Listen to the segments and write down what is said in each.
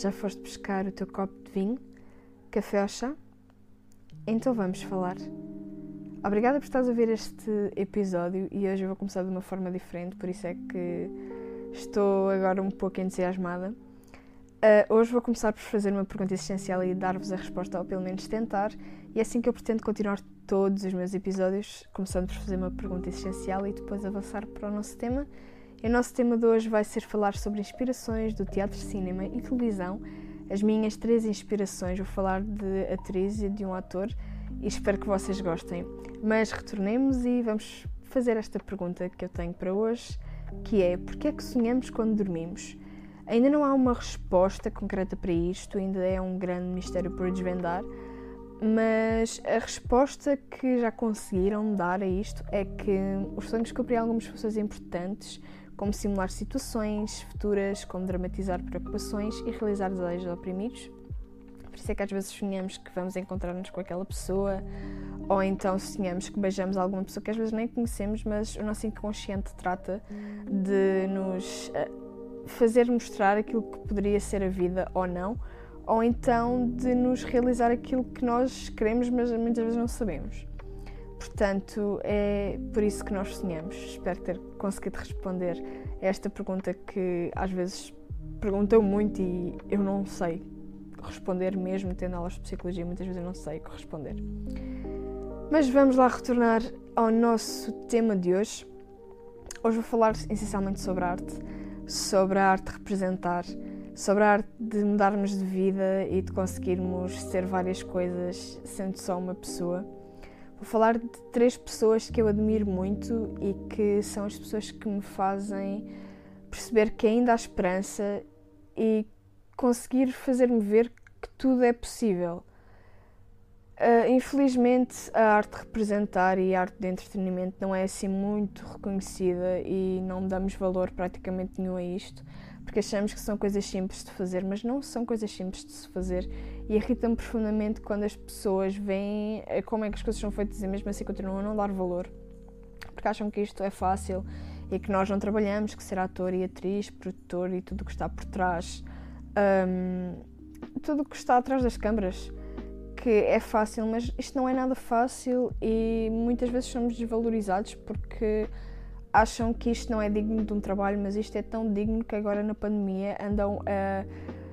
Já foste buscar o teu copo de vinho? Café ou chá? Então vamos falar. Obrigada por estares a ver este episódio e hoje eu vou começar de uma forma diferente, por isso é que estou agora um pouco entusiasmada. Uh, hoje vou começar por fazer uma pergunta essencial e dar-vos a resposta, ou pelo menos tentar, e é assim que eu pretendo continuar todos os meus episódios, começando por fazer uma pergunta essencial e depois avançar para o nosso tema. E o nosso tema de hoje vai ser falar sobre inspirações do teatro, cinema e televisão. As minhas três inspirações, vou falar de atriz e de um ator e espero que vocês gostem. Mas retornemos e vamos fazer esta pergunta que eu tenho para hoje, que é: porquê é que sonhamos quando dormimos? Ainda não há uma resposta concreta para isto, ainda é um grande mistério por desvendar, mas a resposta que já conseguiram dar a isto é que os sonhos cumprem algumas funções importantes, como simular situações futuras, como dramatizar preocupações e realizar desejos oprimidos. Por isso é que às vezes sonhamos que vamos encontrar-nos com aquela pessoa, ou então sonhamos que beijamos alguma pessoa que às vezes nem conhecemos, mas o nosso inconsciente trata de nos eh, fazer mostrar aquilo que poderia ser a vida ou não, ou então de nos realizar aquilo que nós queremos, mas muitas vezes não sabemos. Portanto, é por isso que nós sonhamos. Espero ter conseguido responder a esta pergunta que às vezes perguntam muito e eu não sei responder, mesmo tendo aulas de psicologia, muitas vezes eu não sei corresponder. Mas vamos lá retornar ao nosso tema de hoje. Hoje vou falar essencialmente sobre arte, sobre a arte de representar, sobre a arte de mudarmos de vida e de conseguirmos ser várias coisas sendo só uma pessoa. Falar de três pessoas que eu admiro muito e que são as pessoas que me fazem perceber que ainda há esperança e conseguir fazer-me ver que tudo é possível. Uh, infelizmente, a arte de representar e a arte de entretenimento não é assim muito reconhecida e não damos valor praticamente nenhum a isto porque achamos que são coisas simples de fazer, mas não são coisas simples de se fazer e irrita-me profundamente quando as pessoas veem eh, como é que as coisas são feitas e mesmo assim continuam a não dar valor, porque acham que isto é fácil e que nós não trabalhamos, que ser ator e atriz, produtor e tudo o que está por trás, um, tudo o que está atrás das câmaras, que é fácil, mas isto não é nada fácil e muitas vezes somos desvalorizados porque acham que isto não é digno de um trabalho, mas isto é tão digno que agora na pandemia andam a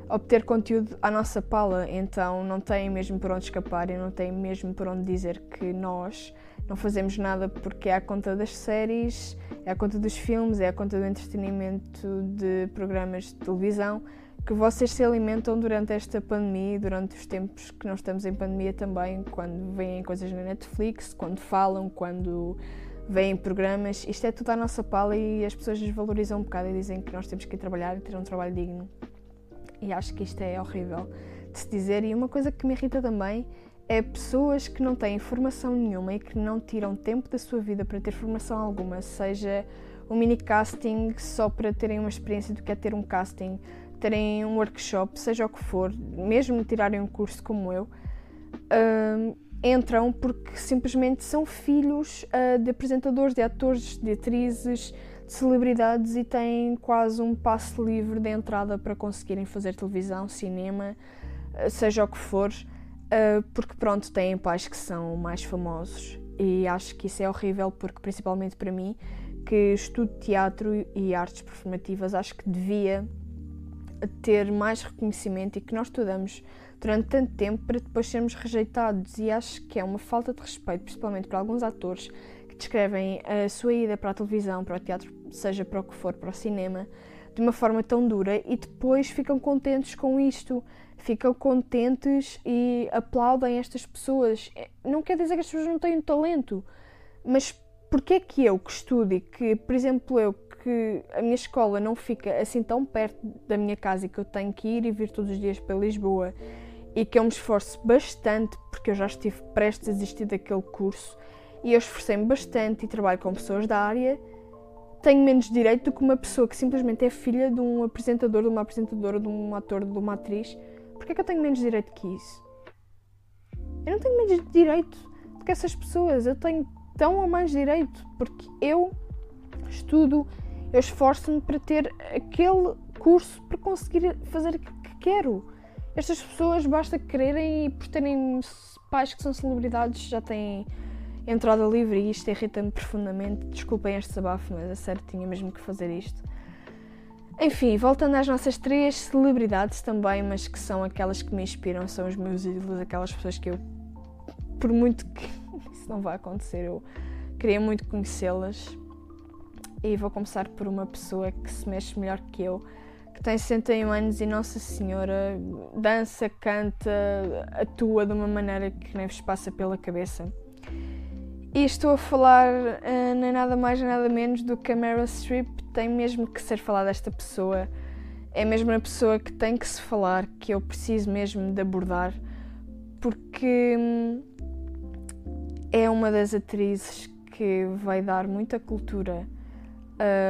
obter conteúdo à nossa pala, então não têm mesmo por onde escapar e não têm mesmo por onde dizer que nós não fazemos nada porque é à conta das séries, é à conta dos filmes, é à conta do entretenimento de programas de televisão que vocês se alimentam durante esta pandemia e durante os tempos que nós estamos em pandemia também, quando veem coisas na Netflix, quando falam, quando veem programas, isto é tudo à nossa pala e as pessoas desvalorizam um bocado e dizem que nós temos que ir trabalhar e ter um trabalho digno. E acho que isto é horrível de se dizer. E uma coisa que me irrita também é pessoas que não têm formação nenhuma e que não tiram tempo da sua vida para ter formação alguma, seja um mini casting só para terem uma experiência do que é ter um casting, terem um workshop, seja o que for, mesmo tirarem um curso como eu. Um, entram porque simplesmente são filhos uh, de apresentadores, de atores, de atrizes, de celebridades e têm quase um passe livre de entrada para conseguirem fazer televisão, cinema, uh, seja o que for, uh, porque pronto, têm pais que são mais famosos. E acho que isso é horrível porque, principalmente para mim, que estudo teatro e artes performativas, acho que devia ter mais reconhecimento e que nós estudamos durante tanto tempo para depois sermos rejeitados. E acho que é uma falta de respeito, principalmente para alguns atores descrevem a sua ida para a televisão, para o teatro, seja para o que for, para o cinema, de uma forma tão dura e depois ficam contentes com isto. Ficam contentes e aplaudem estas pessoas. É, não quer dizer que as pessoas não tenham talento, mas porque é que eu que estudo e que, por exemplo, eu que a minha escola não fica assim tão perto da minha casa e que eu tenho que ir e vir todos os dias para Lisboa e que eu me esforço bastante, porque eu já estive prestes a desistir daquele curso e eu esforcei-me bastante e trabalho com pessoas da área, tenho menos direito do que uma pessoa que simplesmente é filha de um apresentador, de uma apresentadora, de um ator, de uma atriz. Porquê é que eu tenho menos direito que isso? Eu não tenho menos direito do que essas pessoas, eu tenho tão ou mais direito, porque eu estudo, eu esforço-me para ter aquele percurso para conseguir fazer o que quero. Estas pessoas basta quererem e por terem pais que são celebridades já têm entrada livre e isto irrita-me profundamente. Desculpem este desabafo, mas a sério tinha mesmo que fazer isto. Enfim, voltando às nossas três celebridades também, mas que são aquelas que me inspiram, são os meus ídolos, aquelas pessoas que eu, por muito que isso não vai acontecer, eu queria muito conhecê-las. E vou começar por uma pessoa que se mexe melhor que eu, que tem 61 anos e Nossa Senhora dança, canta, atua de uma maneira que nem vos passa pela cabeça. E estou a falar uh, nem nada mais nem nada menos do que a Meryl Streep. Tem mesmo que ser falada esta pessoa. É mesmo a pessoa que tem que se falar, que eu preciso mesmo de abordar, porque hum, é uma das atrizes que vai dar muita cultura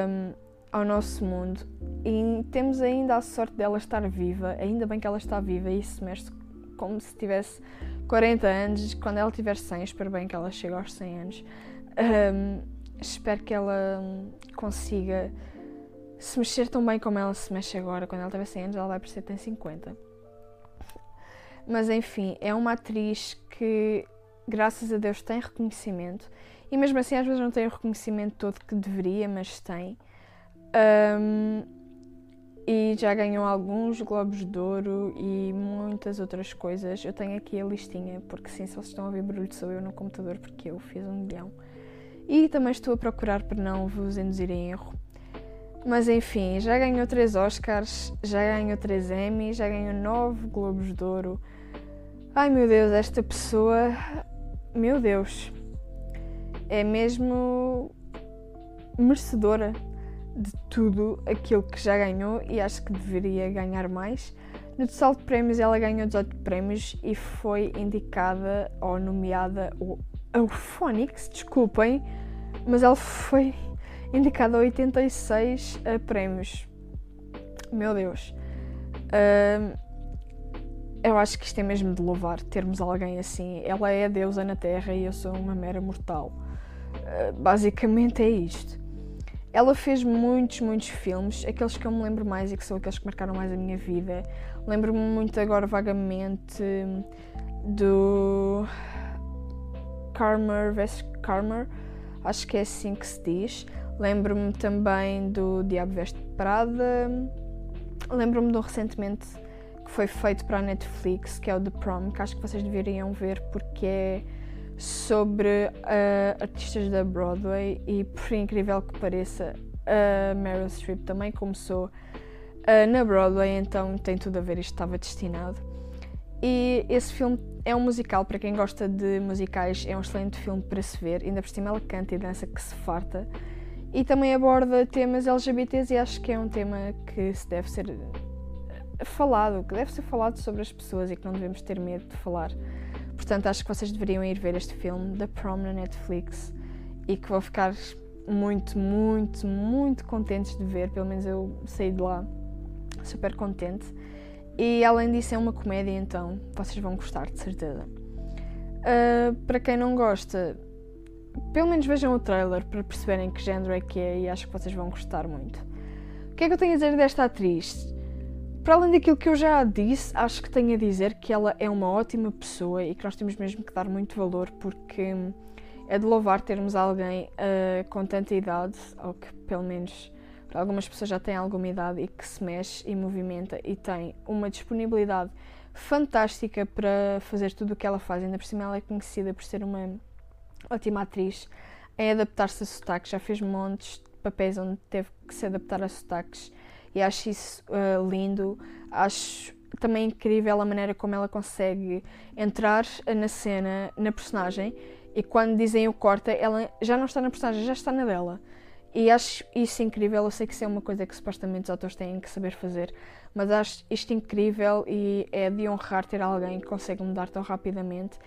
um, ao nosso mundo. E temos ainda a sorte dela estar viva, ainda bem que ela está viva e se mexe como se tivesse 40 anos, quando ela tiver 100, espero bem que ela chegue aos 100 anos. Um, espero que ela consiga se mexer tão bem como ela se mexe agora. Quando ela tiver 100 anos, ela vai parecer que tem 50. Mas enfim, é uma atriz que, graças a Deus, tem reconhecimento. E mesmo assim, às vezes não tem o reconhecimento todo que deveria, mas tem. Um, e já ganhou alguns Globos de Ouro e muitas outras coisas. Eu tenho aqui a listinha, porque sim, se vocês estão a ouvir barulho, sou eu no computador, porque eu fiz um milhão. E também estou a procurar para não vos induzir em erro. Mas enfim, já ganhou 3 Oscars, já ganhou 3 Emmy, já ganhou 9 Globos de Ouro. Ai meu Deus, esta pessoa. Meu Deus. É mesmo merecedora de tudo aquilo que já ganhou e acho que deveria ganhar mais. No total de prémios, ela ganhou 18 prémios e foi indicada ou nomeada ao Phonics, desculpem, mas ela foi indicada a 86 uh, prémios. Meu Deus. Uh, eu acho que isto é mesmo de louvar, termos alguém assim. Ela é a deusa na Terra e eu sou uma mera mortal. Uh, basicamente é isto. Ela fez muitos, muitos filmes, aqueles que eu me lembro mais e que são aqueles que marcaram mais a minha vida. Lembro-me muito agora vagamente do Karmer vs Karmer, acho que é assim que se diz. Lembro-me também do Diabo Veste Prada. Lembro-me de um recentemente que foi feito para a Netflix, que é o The Prom, que acho que vocês deveriam ver porque é sobre uh, artistas da Broadway e, por incrível que pareça, a Meryl Streep também começou uh, na Broadway, então tem tudo a ver, isto estava destinado. E esse filme é um musical, para quem gosta de musicais, é um excelente filme para se ver, ainda por cima ela canta e dança que se farta. E também aborda temas LGBTs e acho que é um tema que se deve ser falado, que deve ser falado sobre as pessoas e que não devemos ter medo de falar. Portanto, acho que vocês deveriam ir ver este filme, The Prom, na Netflix, e que vão ficar muito, muito, muito contentes de ver. Pelo menos eu saí de lá super contente. E além disso, é uma comédia, então vocês vão gostar, de certeza. Uh, para quem não gosta, pelo menos vejam o trailer para perceberem que género é que é e acho que vocês vão gostar muito. O que é que eu tenho a dizer desta atriz? Para além daquilo que eu já disse, acho que tenho a dizer que ela é uma ótima pessoa e que nós temos mesmo que dar muito valor porque é de louvar termos alguém uh, com tanta idade, ou que pelo menos para algumas pessoas já tem alguma idade e que se mexe e movimenta e tem uma disponibilidade fantástica para fazer tudo o que ela faz. Ainda por cima ela é conhecida por ser uma ótima atriz. Em adaptar-se a sotaques, já fez montes de papéis onde teve que se adaptar a sotaques e acho isso uh, lindo. Acho também incrível a maneira como ela consegue entrar na cena, na personagem, e quando dizem o corta, ela já não está na personagem, já está na dela. E acho isso incrível. Eu sei que isso é uma coisa que supostamente os atores têm que saber fazer, mas acho isto incrível e é de honrar ter alguém que consegue mudar tão rapidamente.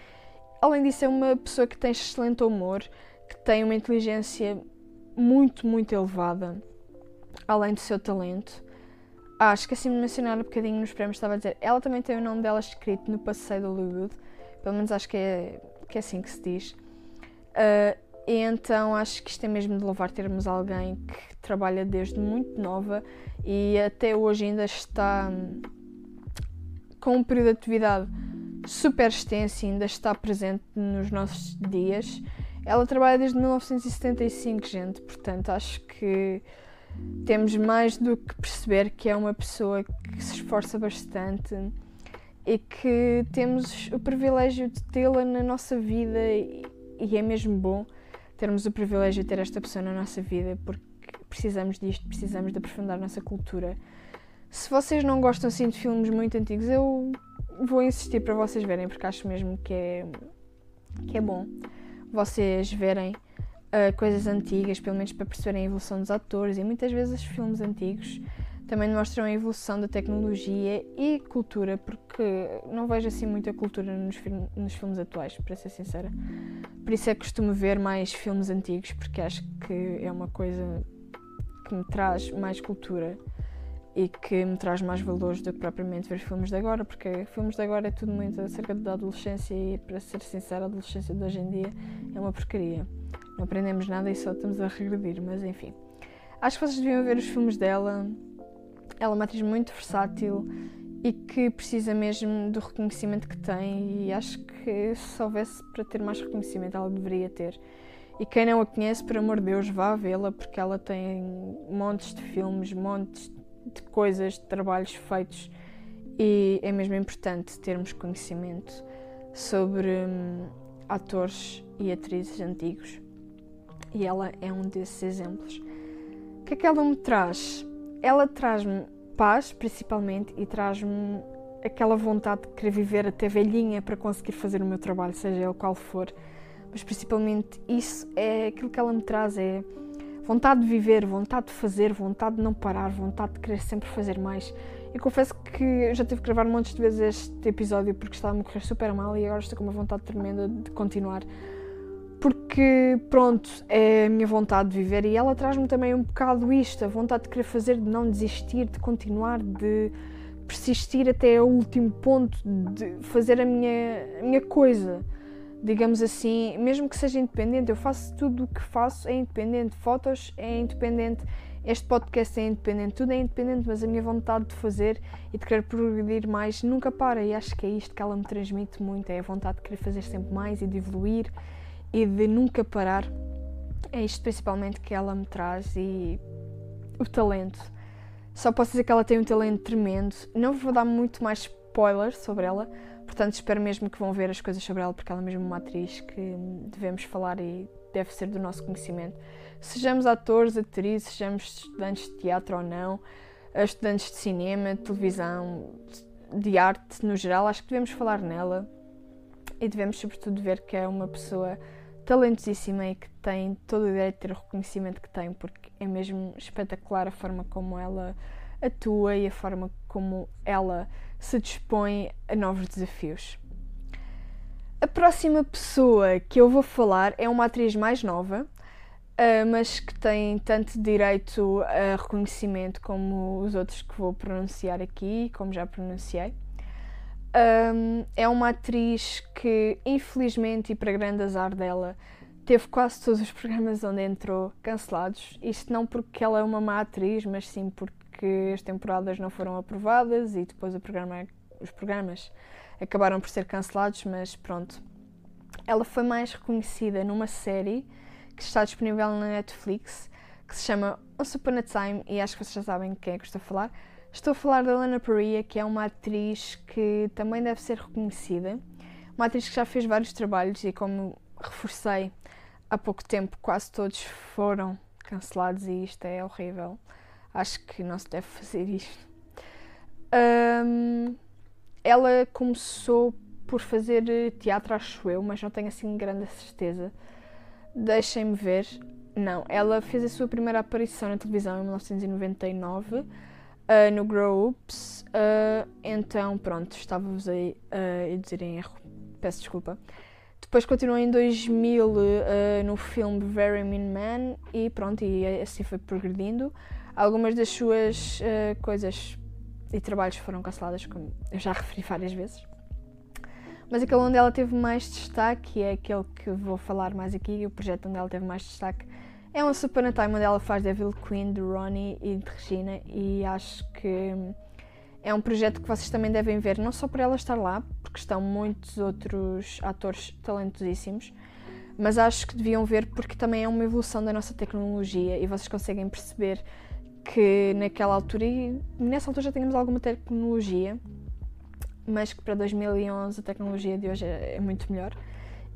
Além disso, é uma pessoa que tem excelente humor, que tem uma inteligência muito, muito elevada além do seu talento. Ah, esqueci-me de mencionar um bocadinho nos prémios, estava a dizer. Ela também tem o nome dela escrito no passeio de Hollywood, pelo menos acho que é, que é assim que se diz. Uh, E então acho que isto é mesmo de louvar termos alguém que trabalha desde muito nova e até hoje ainda está com um período de atividade super extenso e ainda está presente nos nossos dias. Ela trabalha desde 1975, gente, portanto acho que temos mais do que perceber que é uma pessoa que se esforça bastante e que temos o privilégio de tê-la na nossa vida e, é mesmo bom termos o privilégio de ter esta pessoa na nossa vida porque precisamos disto, precisamos de aprofundar a nossa cultura. Se vocês não gostam assim de filmes muito antigos, eu vou insistir para vocês verem porque acho mesmo que é, que é bom vocês verem uh, coisas antigas, pelo menos para perceberem a evolução dos atores e muitas vezes os filmes antigos também mostram a evolução da tecnologia e cultura, porque não vejo assim muita cultura nos, nos, filmes atuais, para ser sincera. Por isso é que costumo ver mais filmes antigos, porque acho que é uma coisa que me traz mais cultura e que me traz mais valores do que propriamente ver filmes de agora, porque filmes de agora é tudo muito acerca da adolescência e, para ser sincera, a adolescência de hoje em dia é uma porcaria. Não aprendemos nada e só estamos a regredir, mas enfim. Acho que vocês deviam ver os filmes dela ela é uma atriz muito versátil e que precisa mesmo do reconhecimento que tem e acho que se houvesse para ter mais reconhecimento ela deveria ter. E quem não a conhece, por amor de Deus, vá vê-la porque ela tem montes de filmes, montes de coisas, de trabalhos feitos e é mesmo importante termos conhecimento sobre hum, atores e atrizes antigos. E ela é um desses exemplos. O que é que ela me traz? ela traz-me paz, principalmente, e traz-me aquela vontade de querer viver até velhinha para conseguir fazer o meu trabalho, seja ele qual for. Mas principalmente isso é aquilo que ela me traz, é vontade de viver, vontade de fazer, vontade de não parar, vontade de querer sempre fazer mais. E confesso que já tive que gravar montes de vezes este episódio porque estava a correr super mal e agora estou com uma vontade tremenda de continuar porque, pronto, é a minha vontade de viver. E ela traz-me também um bocado isto, a vontade de querer fazer, de não desistir, de continuar, de persistir até ao último ponto, de fazer a minha, a minha coisa, digamos assim, mesmo que seja independente. Eu faço tudo o que faço, é independente, fotos é independente, este podcast é independente, tudo é independente, mas a minha vontade de fazer e de querer progredir mais nunca para. E acho que é isto que ela me transmite muito, é a vontade de querer fazer sempre mais e de evoluir e de nunca parar. É isto principalmente que ela me traz e o talento. Só posso dizer que ela tem um talento tremendo. Não vou dar muito mais spoilers sobre ela, portanto espero mesmo que vão ver as coisas sobre ela, porque ela é mesmo uma atriz que devemos falar e deve ser do nosso conhecimento. Sejamos atores, atrizes, sejamos estudantes de teatro ou não, estudantes de cinema, de televisão, de arte no geral, acho que devemos falar nela e devemos sobretudo ver que é uma pessoa talentosíssima e que tem todo o direito de ter o reconhecimento que tem, porque é mesmo espetacular a forma como ela atua e a forma como ela se dispõe a novos desafios. A próxima pessoa que eu vou falar é uma atriz mais nova, uh, mas que tem tanto direito a reconhecimento como os outros que vou pronunciar aqui, como já pronunciei. Um, é uma atriz que, infelizmente e para grande azar dela, teve quase todos os programas onde entrou cancelados. Isto não porque ela é uma má atriz, mas sim porque as temporadas não foram aprovadas e depois programa, os programas acabaram por ser cancelados. Mas pronto, ela foi mais reconhecida numa série que está disponível na Netflix que se chama Once Upon a Time e acho que vocês já sabem quem é que estou a falar Estou a falar da Lana Paria, que é uma atriz que também deve ser reconhecida. Uma atriz que já fez vários trabalhos e, como reforcei há pouco tempo, quase todos foram cancelados e isto é horrível. Acho que não se deve fazer isto. Um, ela começou por fazer teatro, acho eu, mas não tenho assim grande certeza. Deixem-me ver. Não, ela fez a sua primeira aparição na televisão em 1999 uh, no Grow Ups. Uh, então, pronto, estava-vos aí uh, a dizer em erro. Peço desculpa. Depois continuou em 2000 uh, no filme Very Mean Man e pronto, e assim foi progredindo. Algumas das suas coisas e trabalhos foram canceladas, como eu já referi várias vezes. Mas aquele onde ela teve mais destaque, e é aquele que vou falar mais aqui, o projeto onde ela teve mais destaque, é uma Super Time onde ela faz de Evil Queen, de Ronnie e de Regina, e acho que é um projeto que vocês também devem ver, não só por ela estar lá, porque estão muitos outros atores talentosíssimos, mas acho que deviam ver porque também é uma evolução da nossa tecnologia e vocês conseguem perceber que naquela altura, e nessa altura já tínhamos alguma tecnologia, mas que para 2011 a tecnologia de hoje é, é muito melhor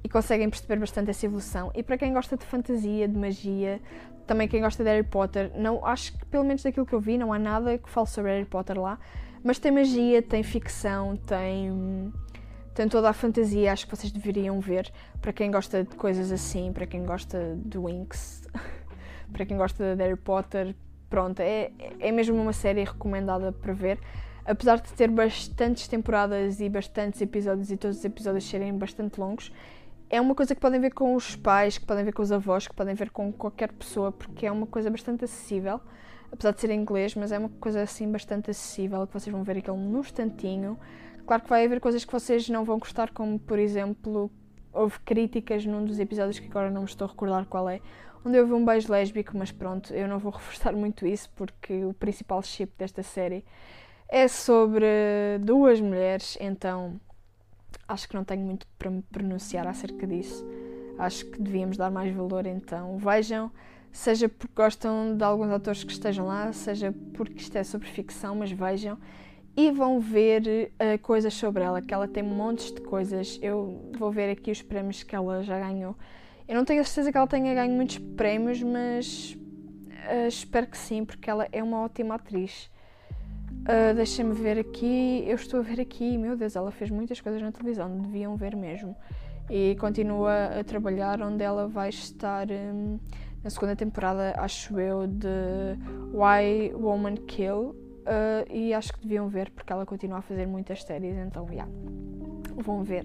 e conseguem perceber bastante essa evolução. E para quem gosta de fantasia, de magia, também quem gosta de Harry Potter, não acho que pelo menos daquilo que eu vi não há nada que fale sobre Harry Potter lá, mas tem magia, tem ficção, tem tem toda a fantasia, acho que vocês deveriam ver. Para quem gosta de coisas assim, para quem gosta de Winx, para quem gosta de Harry Potter, pronto, é, é mesmo uma série recomendada para ver apesar de ter bastantes temporadas e bastantes episódios e todos os episódios serem bastante longos, é uma coisa que podem ver com os pais, que podem ver com os avós, que podem ver com qualquer pessoa, porque é uma coisa bastante acessível, apesar de ser em inglês, mas é uma coisa assim bastante acessível, que vocês vão ver aquilo no instantinho. Claro que vai haver coisas que vocês não vão gostar, como por exemplo, houve críticas num dos episódios que agora não me estou a recordar qual é, onde houve um beijo lésbico, mas pronto, eu não vou reforçar muito isso porque o principal chip desta série é sobre duas mulheres, então acho que não tenho muito para me pronunciar acerca disso. Acho que devíamos dar mais valor, então vejam, seja porque gostam de alguns atores que estejam lá, seja porque isto é sobre ficção, mas vejam e vão ver uh, coisas sobre ela, que ela tem montes de coisas. Eu vou ver aqui os prémios que ela já ganhou. Eu não tenho a certeza que ela tenha ganho muitos prémios, mas uh, espero que sim, porque ela é uma ótima atriz. Uh, Deixa-me ver aqui. Eu estou a ver aqui. Meu Deus, ela fez muitas coisas na televisão. Deviam ver mesmo. E continua a trabalhar onde ela vai estar um, na segunda temporada, acho eu, de Why Woman Kill. Uh, e acho que deviam ver porque ela continua a fazer muitas séries. Então, já. Yeah, vão ver.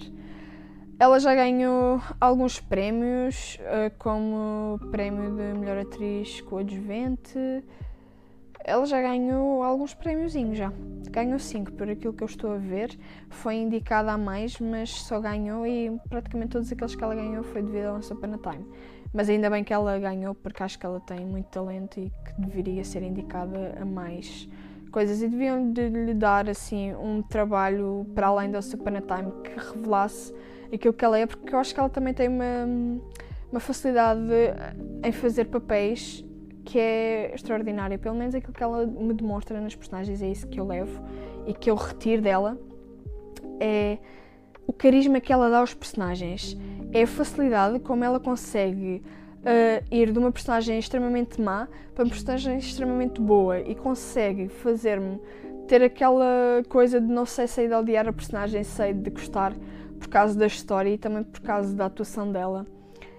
Ela já ganhou alguns prémios, uh, como prémio de melhor atriz coadjuvente ela já ganhou alguns prémiozinhos já. Ganhou 5, por aquilo que eu estou a ver. Foi indicada a mais, mas só ganhou e praticamente todos aqueles que ela ganhou foi devido ao Once Upon a Time. Mas ainda bem que ela ganhou porque acho que ela tem muito talento e que deveria ser indicada a mais coisas. E deviam de lhe dar assim um trabalho para além do Once Upon a Time que revelasse aquilo que ela é, porque eu acho que ela também tem uma, uma facilidade em fazer papéis que é extraordinária. Pelo menos aquilo que ela me demonstra nas personagens é isso que eu levo e que eu retiro dela. É o carisma que ela dá aos personagens. É a facilidade como ela consegue uh, ir de uma personagem extremamente má para uma personagem extremamente boa e consegue fazer-me ter aquela coisa de não sei se é de odiar a personagem, sei de gostar por causa da história e também por causa da atuação dela.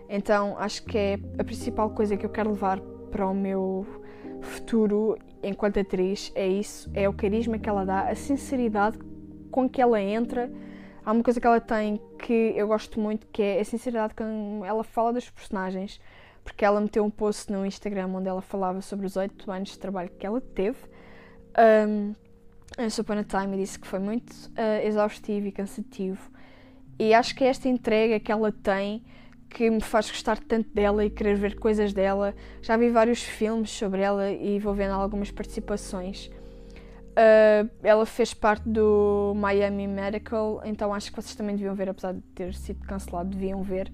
Então acho que é a principal coisa que eu quero levar para o meu futuro enquanto atriz é isso, é o carisma que ela dá, a sinceridade com que ela entra. Há uma coisa que ela tem que eu gosto muito, que é a sinceridade com ela fala dos personagens, porque ela meteu um post no Instagram onde ela falava sobre os oito anos de trabalho que ela teve. Um, em Upon a Time e disse que foi muito uh, exaustivo e cansativo. E acho que esta entrega que ela tem que me faz gostar tanto dela e querer ver coisas dela. Já vi vários filmes sobre ela e vou vendo algumas participações. Uh, ela fez parte do Miami Medical, então acho que vocês também deviam ver, apesar de ter sido cancelado, deviam ver.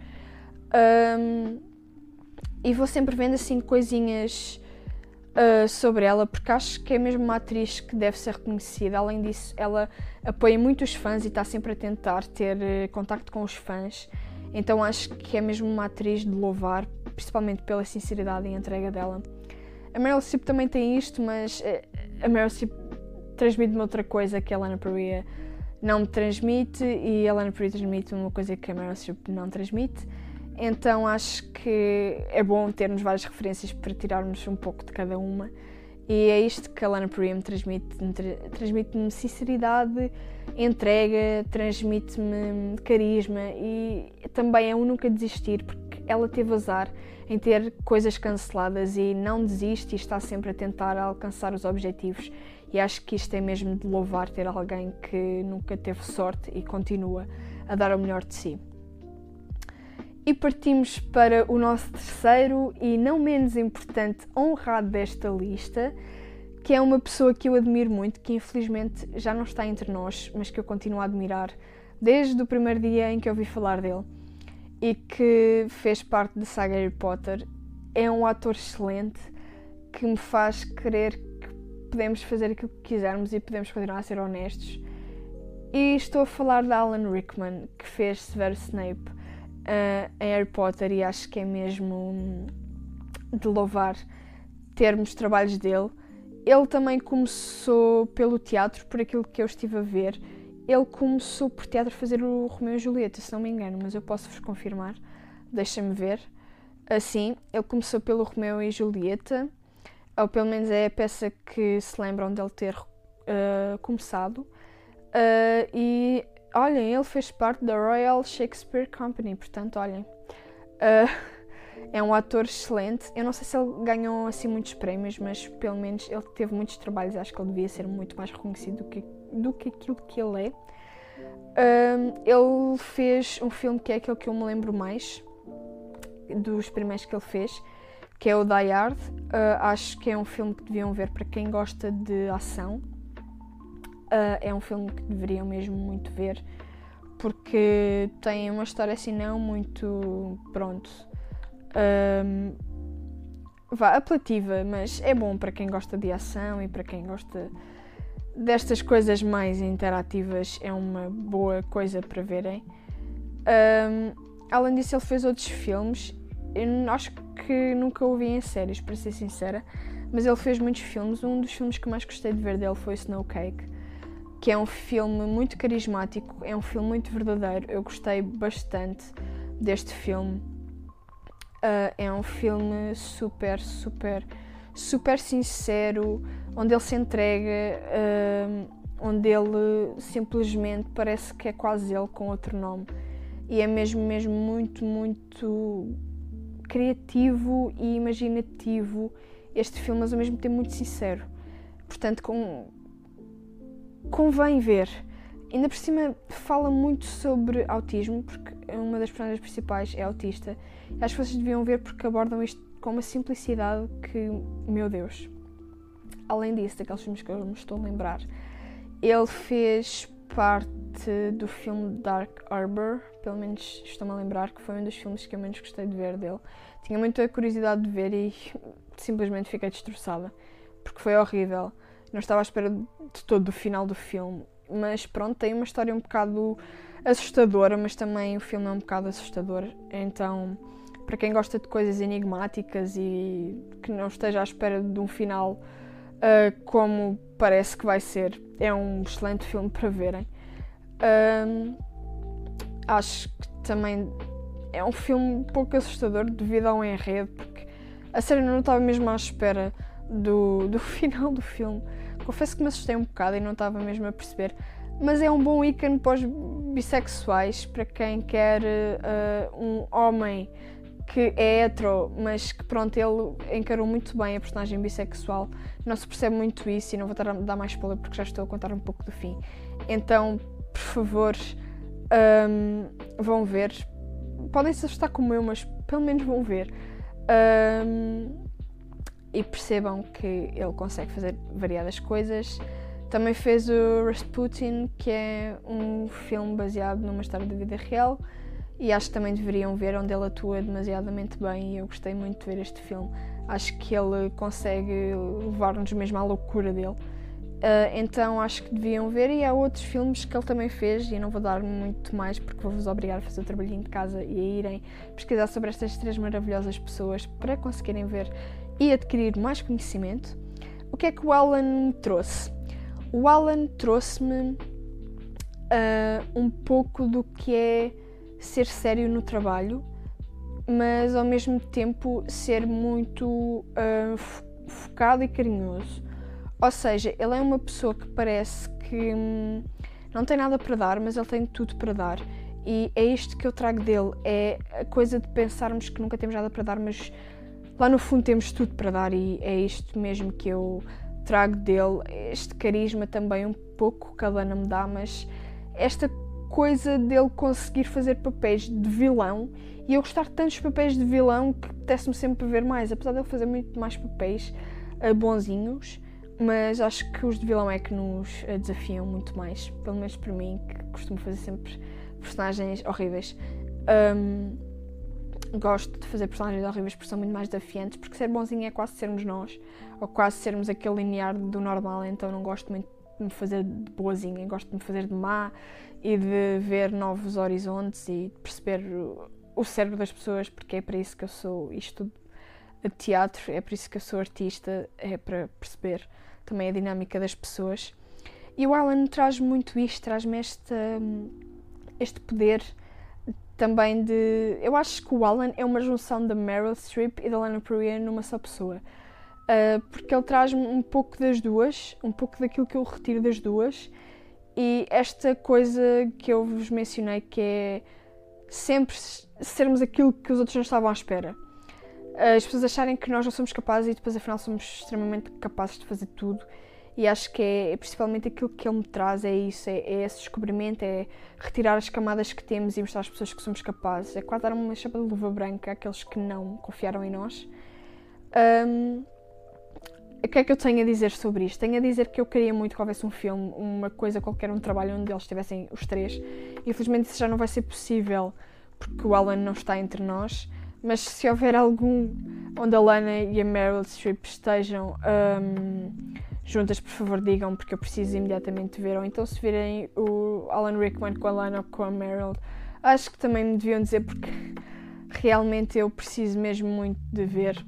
Um, e vou sempre vendo assim coisinhas uh, sobre ela, porque acho que é mesmo uma atriz que deve ser reconhecida. Além disso, ela apoia muito os fãs e está sempre a tentar ter uh, contacto com os fãs. Então acho que é mesmo uma atriz de louvar, principalmente pela sinceridade e entrega dela. A Meryl Streep também tem isto, mas eh, a Meryl Streep transmite-me outra coisa que a Lana Perea não me transmite e a Lana Perea transmite uma coisa que a Meryl Streep não transmite. Então acho que é bom termos várias referências para tirarmos um pouco de cada uma. E é isto que a Lana Perea me transmite. Transmite-me sinceridade, entrega, transmite-me carisma e também é um nunca desistir, porque ela teve azar em ter coisas canceladas e não desiste e está sempre a tentar alcançar os objetivos. E acho que isto é mesmo de louvar ter alguém que nunca teve sorte e continua a dar o melhor de si. E partimos para o nosso terceiro e não menos importante honrado desta lista, que é uma pessoa que eu admiro muito, que infelizmente já não está entre nós, mas que eu continuo a admirar desde o primeiro dia em que ouvi falar dele e que fez parte da saga Harry Potter. É um ator excelente que me faz querer que podemos fazer aquilo que quisermos e podemos continuar a ser honestos. E estou a falar de Alan Rickman, que fez Severus Snape uh, em Harry Potter, e acho que é mesmo de louvar termos trabalhos dele. Ele também começou pelo teatro, por aquilo que eu estive a ver. Ele começou por teatro a fazer o Romeu e Julieta, se não me engano, mas eu posso vos confirmar. Deixa-me ver. Assim, ele começou pelo Romeu e Julieta, ou pelo menos é a peça que se lembram dele ter uh, começado. Uh, e olhem, ele fez parte da Royal Shakespeare Company, portanto, olhem. Uh, é um ator excelente. Eu não sei se ele ganhou assim muitos prémios, mas pelo menos ele teve muitos trabalhos. Acho que ele devia ser muito mais reconhecido do que, do que aquilo que ele é. Um, ele fez um filme que é aquele que eu me lembro mais dos primeiros que ele fez, que é o Die Hard. Uh, acho que é um filme que deviam ver para quem gosta de ação. Uh, é um filme que deveriam mesmo muito ver porque tem uma história assim não muito pronto um, vá, apelativa, mas é bom para quem gosta de ação e para quem gosta destas coisas mais interativas, é uma boa coisa para verem. Um, além disso, ele fez outros filmes. Eu acho que nunca o vi em séries, para ser sincera, mas ele fez muitos filmes. Um dos filmes que mais gostei de ver dele foi Snow Cake, que é um filme muito carismático, é um filme muito verdadeiro. Eu gostei bastante deste filme. Uh, é um filme super, super, super sincero, onde ele se entrega, uh, onde ele simplesmente parece que é quase ele com outro nome. E é mesmo, mesmo muito, muito criativo e imaginativo este filme, mas ao mesmo tempo muito sincero. Portanto, com... convém ver. Ainda por cima fala muito sobre autismo, porque uma das personagens principais é autista. E acho que vocês deviam ver porque abordam isto com uma simplicidade que, meu Deus. Além disso, daqueles filmes que eu me estou a lembrar, ele fez parte do filme Dark Arbor, pelo menos estou-me a lembrar que foi um dos filmes que eu menos gostei de ver dele. Tinha muita curiosidade de ver e simplesmente fiquei destroçada, porque foi horrível. Não estava à espera de todo o final do filme, mas pronto, tem uma história um bocado assustadora, mas também o filme é um bocado assustador. Então, para quem gosta de coisas enigmáticas e que não esteja à espera de um final uh, como parece que vai ser, é um excelente filme para verem. Acho que também é um filme um pouco assustador devido ao enredo, porque a série não estava mesmo à espera do, do final do filme. Confesso que me assustei um bocado e não estava mesmo a perceber mas é um bom ícone para os bissexuais, para quem quer uh, um homem que é hetero, mas que pronto, ele encarou muito bem a personagem bissexual. Não se percebe muito isso e não vou dar mais spoiler porque já estou a contar um pouco do fim. Então, por favor, um, vão ver. Podem se assustar como eu, mas pelo menos vão ver. Um, e percebam que ele consegue fazer variadas coisas. Também fez o Rasputin, que é um filme baseado numa história da vida real e acho que também deveriam ver onde ele atua demasiadamente bem e eu gostei muito de ver este filme. Acho que ele consegue levar-nos mesmo à loucura dele. Uh, então acho que deviam ver e há outros filmes que ele também fez e não vou dar muito mais porque vou-vos obrigar a fazer o trabalhinho de casa e a irem pesquisar sobre estas três maravilhosas pessoas para conseguirem ver e adquirir mais conhecimento. O que é que o Alan trouxe? o Alan trouxe-me uh, um pouco do que é ser sério no trabalho, mas ao mesmo tempo ser muito uh, focado e carinhoso. Ou seja, ele é uma pessoa que parece que hum, não tem nada para dar, mas ele tem tudo para dar. E é isto que eu trago dele: é a coisa de pensarmos que nunca temos nada para dar, mas lá no fundo temos tudo para dar, e é isto mesmo que eu trago dele este carisma também um pouco que a Lana me dá, mas esta coisa dele conseguir fazer papéis de vilão e eu gostar de tantos papéis de vilão que apetece-me sempre ver mais, apesar de ele fazer muito mais papéis uh, bonzinhos, mas acho que os de vilão é que nos uh, desafiam muito mais, pelo menos para mim, que costumo fazer sempre personagens horríveis. Um, gosto de fazer personagens horríveis porque são muito mais desafiantes, porque ser bonzinho é quase sermos nós, ou quase sermos aquele linear do normal, então não gosto muito de me fazer de boazinha, gosto de me fazer de má e de ver novos horizontes e de perceber o cérebro das pessoas, porque é para isso que eu sou isto de teatro, é para isso que eu sou artista, é para perceber também a dinâmica das pessoas. E o Alan traz muito isto, traz-me este, este poder também de. Eu acho que o Alan é uma junção da Meryl Streep e da Lana Pereira numa só pessoa. Uh, porque ele traz-me um pouco das duas, um pouco daquilo que eu retiro das duas, e esta coisa que eu vos mencionei, que é sempre sermos aquilo que os outros não estavam à espera. As pessoas acharem que nós não somos capazes e depois afinal somos extremamente capazes de fazer tudo. E acho que é, é principalmente aquilo que ele me traz, é isso, é, é, esse descobrimento, é retirar as camadas que temos e mostrar às pessoas que somos capazes. É quase dar uma chapa de luva branca àqueles que não confiaram em nós. Um, o que é que eu tenho a dizer sobre isto? Tenho a dizer que eu queria muito que houvesse um filme, uma coisa qualquer, um trabalho onde eles estivessem os três. Infelizmente isso já não vai ser possível porque o Alan não está entre nós. Mas se houver algum onde a Lana e a Meryl Streep estejam um, juntas, por favor digam, porque eu preciso imediatamente ver. Ou então se virem o Alan Rickman com a Lana ou com a Meryl, acho que também me deviam dizer porque realmente eu preciso mesmo muito de ver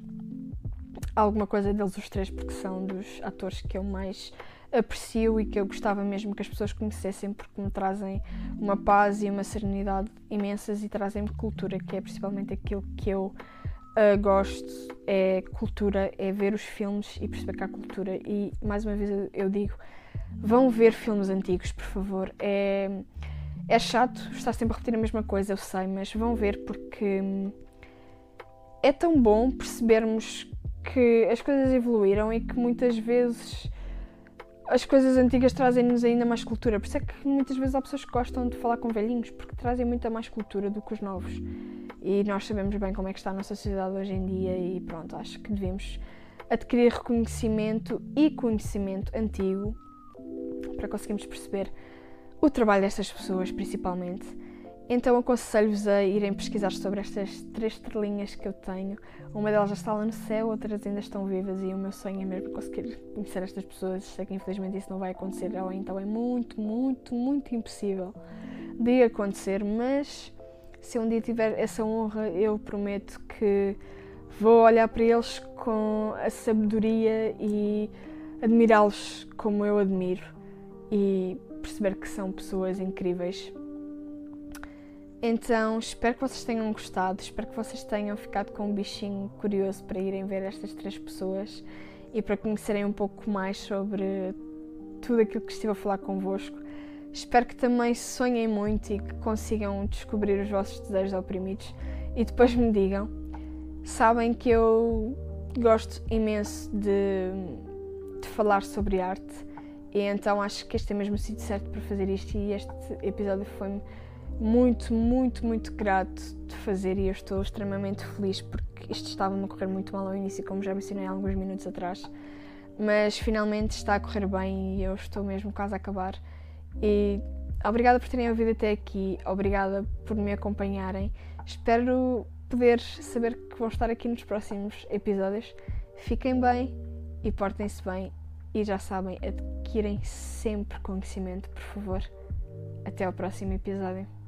alguma coisa deles os três, porque são dos atores que eu mais aprecio e que eu gostava mesmo que as pessoas conhecessem, porque me trazem uma paz e uma serenidade imensas e trazem-me cultura, que é principalmente aquilo que eu uh, gosto. É cultura, é ver os filmes e perceber que há cultura. E mais uma vez eu digo: vão ver filmes antigos, por favor. É, é chato estar sempre a repetir a mesma coisa, eu sei, mas vão ver porque hum, é tão bom percebermos que as coisas evoluíram e que muitas vezes as coisas antigas trazem-nos ainda mais cultura. Por isso é que muitas vezes há pessoas que gostam de falar com velhinhos, porque trazem muita mais cultura do que os novos. E nós sabemos bem como é que está a nossa sociedade hoje em dia e pronto, acho que devemos adquirir reconhecimento e conhecimento antigo para conseguirmos perceber o trabalho destas pessoas, principalmente então aconselho-vos a irem pesquisar sobre estas três estrelinhas que eu tenho. Uma delas já está lá no céu, outras ainda estão vivas e o meu sonho é mesmo conseguir conhecer estas pessoas. Sei que infelizmente isso não vai acontecer, ou então é muito, muito, muito impossível de acontecer, mas se um dia tiver essa honra, eu prometo que vou olhar para eles com a sabedoria e admirá-los como eu admiro e perceber que são pessoas incríveis então, espero que vocês tenham gostado, espero que vocês tenham ficado com um bichinho curioso para irem ver estas três pessoas e para conhecerem um pouco mais sobre tudo aquilo que estive a falar convosco. Espero que também sonhem muito e que consigam descobrir os vossos desejos oprimidos e depois me digam. Sabem que eu gosto imenso de, de falar sobre arte e então acho que este é mesmo o sítio certo para fazer isto e este episódio foi-me muito, muito, muito grato de fazer e eu estou extremamente feliz porque isto estava-me a correr muito mal ao início, como já mencionei há alguns minutos atrás, mas finalmente está a correr bem e eu estou mesmo quase a acabar. E obrigada por terem ouvido até aqui, obrigada por me acompanharem. Espero poder saber que vão estar aqui nos próximos episódios. Fiquem bem e portem-se bem e já sabem, adquirem sempre conhecimento, por favor. Até ao próximo episódio.